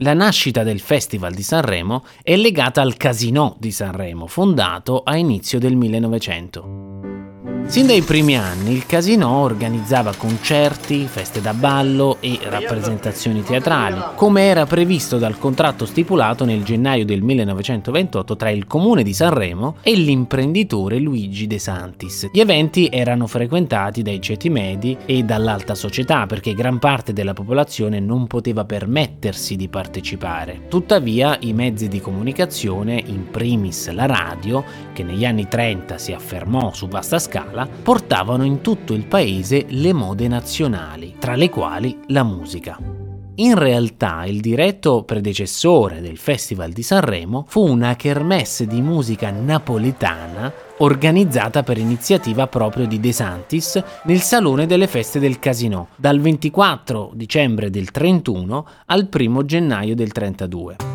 La nascita del Festival di Sanremo è legata al Casino di Sanremo, fondato a inizio del 1900. Sin dai primi anni il casino organizzava concerti, feste da ballo e rappresentazioni teatrali, come era previsto dal contratto stipulato nel gennaio del 1928 tra il comune di Sanremo e l'imprenditore Luigi De Santis. Gli eventi erano frequentati dai ceti medi e dall'alta società perché gran parte della popolazione non poteva permettersi di partecipare. Tuttavia i mezzi di comunicazione, in primis la radio, che negli anni 30 si affermò su vasta scala, scuola portavano in tutto il paese le mode nazionali, tra le quali la musica. In realtà il diretto predecessore del Festival di Sanremo fu una kermesse di musica napoletana organizzata per iniziativa proprio di De Santis nel Salone delle Feste del Casino, dal 24 dicembre del 31 al 1 gennaio del 32.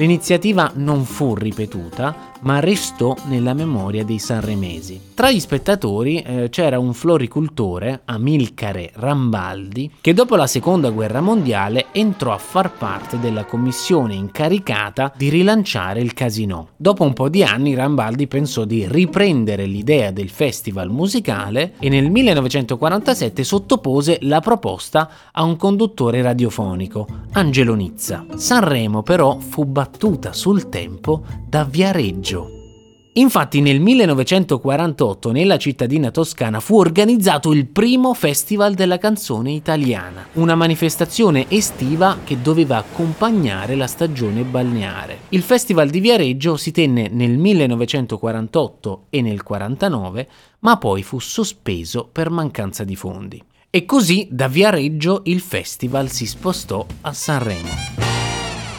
L'iniziativa non fu ripetuta, ma restò nella memoria dei sanremesi. Tra gli spettatori eh, c'era un floricultore, Amilcare Rambaldi, che dopo la seconda guerra mondiale entrò a far parte della commissione incaricata di rilanciare il casino. Dopo un po' di anni Rambaldi pensò di riprendere l'idea del festival musicale e nel 1947 sottopose la proposta a un conduttore radiofonico, Angelo Nizza. Sanremo però fu battuta sul tempo da Viareggio Infatti nel 1948 nella cittadina toscana fu organizzato il primo Festival della canzone italiana, una manifestazione estiva che doveva accompagnare la stagione balneare. Il Festival di Viareggio si tenne nel 1948 e nel 1949, ma poi fu sospeso per mancanza di fondi. E così da Viareggio il festival si spostò a Sanremo.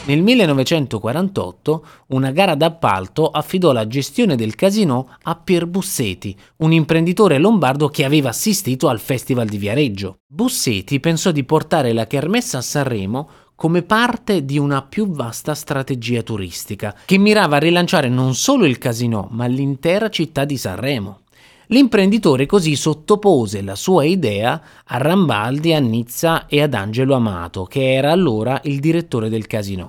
Nel 1948 una gara d'appalto affidò la gestione del casino a Pier Busseti, un imprenditore lombardo che aveva assistito al Festival di Viareggio. Busseti pensò di portare la kermessa a Sanremo come parte di una più vasta strategia turistica, che mirava a rilanciare non solo il casino, ma l'intera città di Sanremo. L'imprenditore così sottopose la sua idea a Rambaldi, a Nizza e ad Angelo Amato, che era allora il direttore del casino.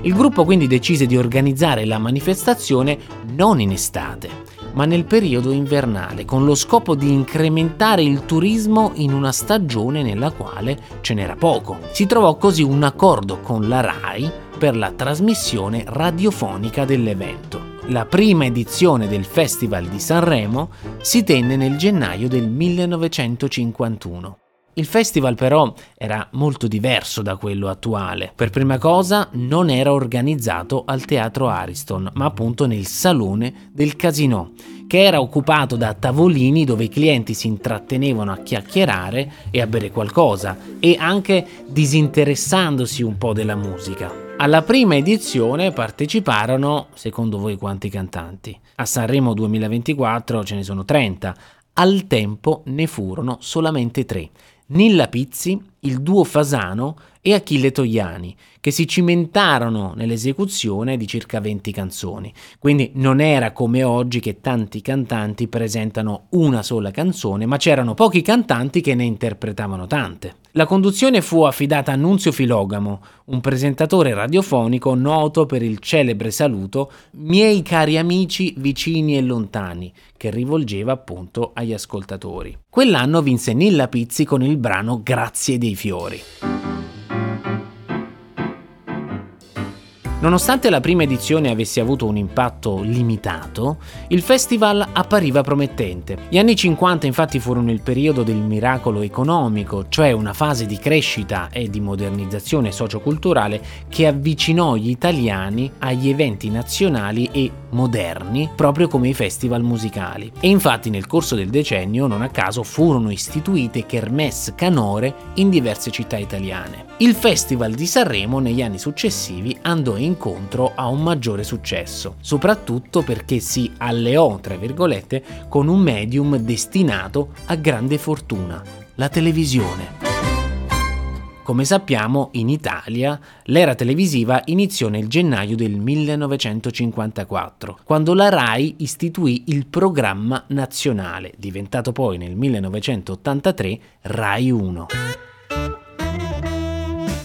Il gruppo quindi decise di organizzare la manifestazione non in estate, ma nel periodo invernale, con lo scopo di incrementare il turismo in una stagione nella quale ce n'era poco. Si trovò così un accordo con la RAI per la trasmissione radiofonica dell'evento. La prima edizione del Festival di Sanremo si tenne nel gennaio del 1951. Il festival però era molto diverso da quello attuale. Per prima cosa non era organizzato al Teatro Ariston, ma appunto nel Salone del Casino, che era occupato da tavolini dove i clienti si intrattenevano a chiacchierare e a bere qualcosa, e anche disinteressandosi un po' della musica. Alla prima edizione parteciparono, secondo voi quanti cantanti? A Sanremo 2024 ce ne sono 30, al tempo ne furono solamente 3. Nilla Pizzi, il duo Fasano e Achille Togliani, che si cimentarono nell'esecuzione di circa 20 canzoni. Quindi non era come oggi che tanti cantanti presentano una sola canzone, ma c'erano pochi cantanti che ne interpretavano tante. La conduzione fu affidata a Nunzio Filogamo, un presentatore radiofonico noto per il celebre saluto Miei cari amici vicini e lontani, che rivolgeva appunto agli ascoltatori. Quell'anno vinse Nilla Pizzi con il brano Grazie dei fiori. Nonostante la prima edizione avesse avuto un impatto limitato, il festival appariva promettente. Gli anni 50 infatti furono il periodo del miracolo economico, cioè una fase di crescita e di modernizzazione socioculturale che avvicinò gli italiani agli eventi nazionali e moderni, proprio come i festival musicali. E infatti nel corso del decennio, non a caso, furono istituite kermesse canore in diverse città italiane. Il Festival di Sanremo negli anni successivi andò incontro a un maggiore successo, soprattutto perché si alleò, tra virgolette, con un medium destinato a grande fortuna, la televisione. Come sappiamo, in Italia l'era televisiva iniziò nel gennaio del 1954, quando la RAI istituì il programma nazionale, diventato poi nel 1983 RAI 1.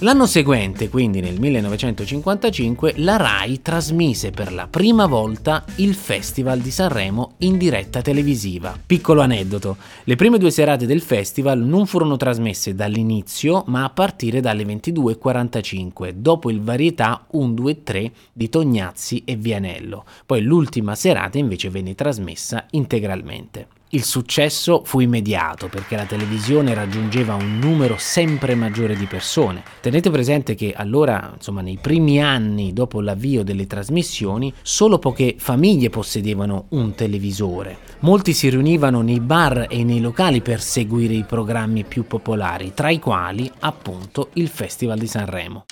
L'anno seguente, quindi nel 1955, la RAI trasmise per la prima volta il Festival di Sanremo in diretta televisiva. Piccolo aneddoto, le prime due serate del festival non furono trasmesse dall'inizio, ma a partire dalle 22.45, dopo il varietà 1, 2, 3 di Tognazzi e Vianello. Poi l'ultima serata invece venne trasmessa integralmente. Il successo fu immediato perché la televisione raggiungeva un numero sempre maggiore di persone. Tenete presente che allora, insomma, nei primi anni dopo l'avvio delle trasmissioni, solo poche famiglie possedevano un televisore. Molti si riunivano nei bar e nei locali per seguire i programmi più popolari, tra i quali appunto il Festival di Sanremo.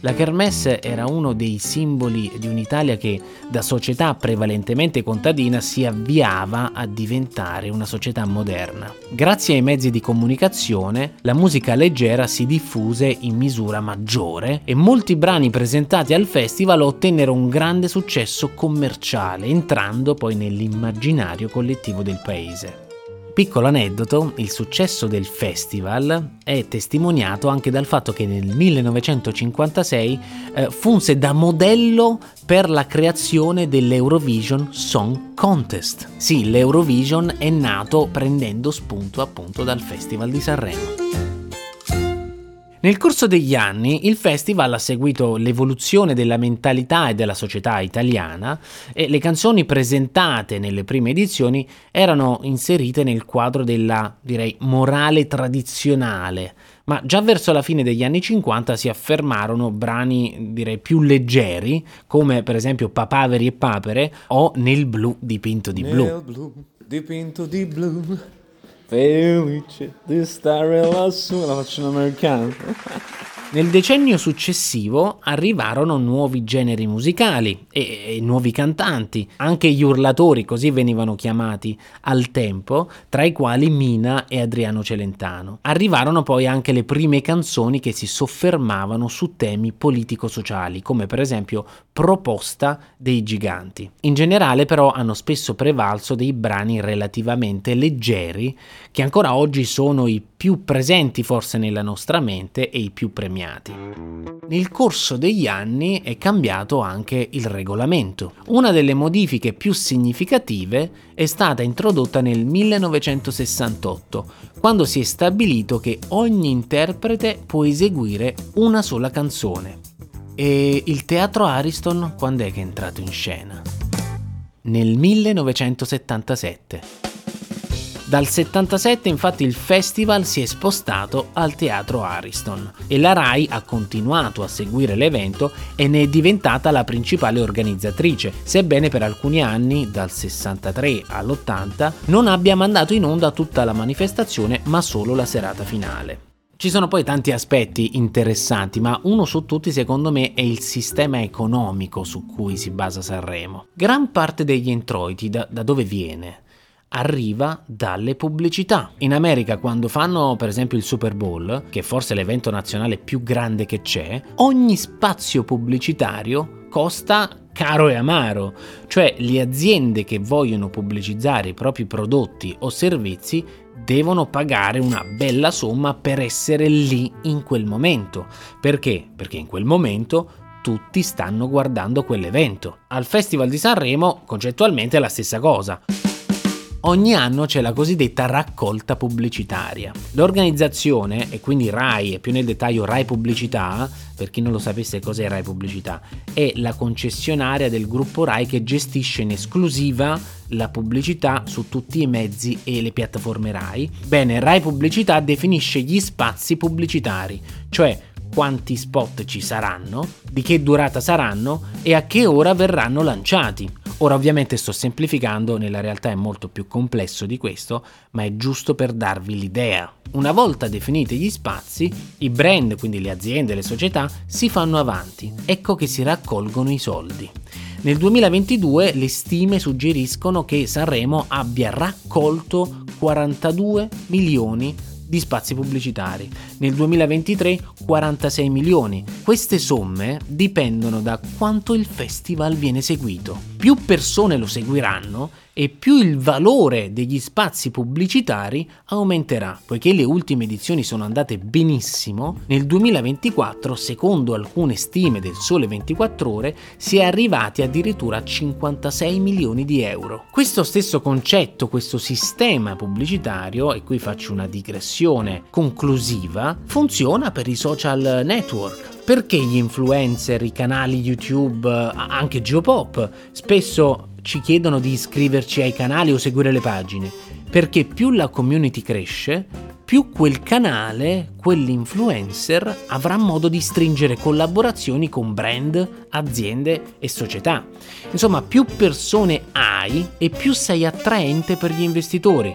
La Kermesse era uno dei simboli di un'Italia che da società prevalentemente contadina si avviava a diventare una società moderna. Grazie ai mezzi di comunicazione la musica leggera si diffuse in misura maggiore e molti brani presentati al festival ottennero un grande successo commerciale, entrando poi nell'immaginario collettivo del paese. Piccolo aneddoto, il successo del festival è testimoniato anche dal fatto che nel 1956 eh, funse da modello per la creazione dell'Eurovision Song Contest. Sì, l'Eurovision è nato prendendo spunto appunto dal Festival di Sanremo. Nel corso degli anni il festival ha seguito l'evoluzione della mentalità e della società italiana e le canzoni presentate nelle prime edizioni erano inserite nel quadro della, direi, morale tradizionale, ma già verso la fine degli anni 50 si affermarono brani, direi, più leggeri, come per esempio Papaveri e Papere o Nel blu dipinto di blu. Nel blu dipinto di blu Felice di stare lassù, la faccio in americano. Nel decennio successivo arrivarono nuovi generi musicali e, e, nuovi cantanti, anche gli urlatori, così venivano chiamati al tempo, tra i quali Mina e Adriano Celentano. Arrivarono poi anche le prime canzoni che si soffermavano su temi politico-sociali, come per esempio Proposta dei giganti. In generale però hanno spesso prevalso dei brani relativamente leggeri che ancora oggi sono i più presenti forse nella nostra mente e i più premiati. Nel corso degli anni è cambiato anche il regolamento. Una delle modifiche più significative è stata introdotta nel 1968, quando si è stabilito che ogni interprete può eseguire una sola canzone. E il teatro Ariston quando è che è entrato in scena? Nel 1977. Dal 77 infatti il festival si è spostato al Teatro Ariston e la RAI ha continuato a seguire l'evento e ne è diventata la principale organizzatrice, sebbene per alcuni anni, dal 63 all'80, non abbia mandato in onda tutta la manifestazione ma solo la serata finale. Ci sono poi tanti aspetti interessanti, ma uno su tutti secondo me è il sistema economico su cui si basa Sanremo. Gran parte degli introiti da, da dove viene? Arriva dalle pubblicità. In America quando fanno per esempio il Super Bowl, che è forse l'evento nazionale più grande che c'è, ogni spazio pubblicitario costa caro e amaro, cioè le aziende che vogliono pubblicizzare i propri prodotti o servizi devono pagare una bella somma per essere lì in quel momento. Perché? Perché in quel momento tutti stanno guardando quell'evento. Al Festival di Sanremo concettualmente è la stessa cosa. Ogni anno c'è la cosiddetta raccolta pubblicitaria. L'organizzazione, e quindi RAI, e più nel dettaglio RAI Pubblicità, per chi non lo sapesse cos'è RAI Pubblicità, è la concessionaria del gruppo RAI che gestisce in esclusiva la pubblicità su tutti i mezzi e le piattaforme RAI. Bene, RAI Pubblicità definisce gli spazi pubblicitari, cioè quanti spot ci saranno, di che durata saranno e a che ora verranno lanciati. Ora ovviamente sto semplificando, nella realtà è molto più complesso di questo, ma è giusto per darvi l'idea. Una volta definiti gli spazi, i brand, quindi le aziende, le società, si fanno avanti. Ecco che si raccolgono i soldi. Nel 2022 le stime suggeriscono che Sanremo abbia raccolto 42 milioni di spazi pubblicitari. Nel 2023 46 milioni. Queste somme dipendono da quanto il festival viene seguito. Più persone lo seguiranno e più il valore degli spazi pubblicitari aumenterà. Poiché le ultime edizioni sono andate benissimo, nel 2024, secondo alcune stime del Sole 24 ore, si è arrivati addirittura a 56 milioni di euro. Questo stesso concetto, questo sistema pubblicitario, e qui faccio una digressione conclusiva, funziona per i social network perché gli influencer, i canali YouTube, anche Geopop, spesso ci chiedono di iscriverci ai canali o seguire le pagine, perché più la community cresce, più quel canale, quell'influencer avrà modo di stringere collaborazioni con brand, aziende e società. Insomma, più persone hai e più sei attraente per gli investitori.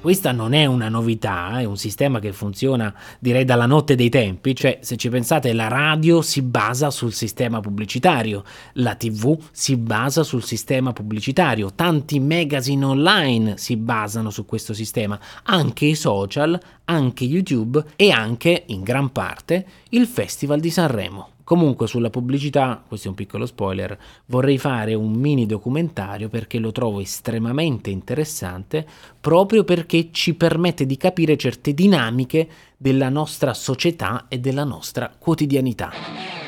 Questa non è una novità, è un sistema che funziona direi dalla notte dei tempi, cioè se ci pensate la radio si basa sul sistema pubblicitario, la tv si basa sul sistema pubblicitario, tanti magazine online si basano su questo sistema, anche i social, anche YouTube e anche in gran parte il Festival di Sanremo. Comunque sulla pubblicità, questo è un piccolo spoiler, vorrei fare un mini documentario perché lo trovo estremamente interessante proprio perché ci permette di capire certe dinamiche della nostra società e della nostra quotidianità.